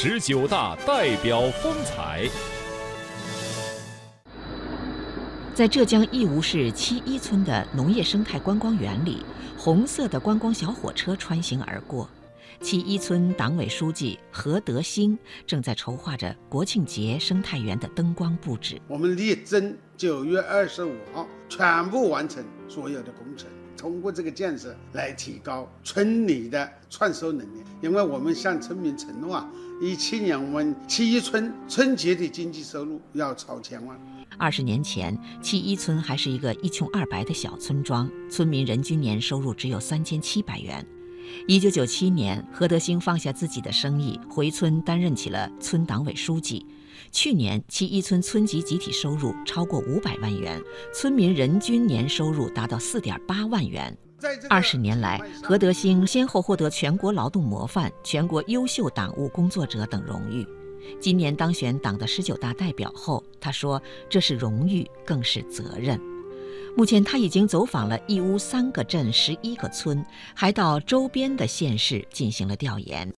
十九大代表风采。在浙江义乌市七一村的农业生态观光园里，红色的观光小火车穿行而过。七一村党委书记何德兴正在筹划着国庆节生态园的灯光布置。我们力争九月二十五号全部完成所有的工程，通过这个建设来提高村里的创收能力。因为我们向村民承诺啊，一七年我们七一村春节的经济收入要超千万。二十年前，七一村还是一个一穷二白的小村庄，村民人均年收入只有三千七百元。一九九七年，何德兴放下自己的生意，回村担任起了村党委书记。去年，七一村村级集体收入超过五百万元，村民人均年收入达到四点八万元。二十年来，何德兴先后获得全国劳动模范、全国优秀党务工作者等荣誉。今年当选党的十九大代表后，他说：“这是荣誉，更是责任。”目前，他已经走访了义乌三个镇、十一个村，还到周边的县市进行了调研。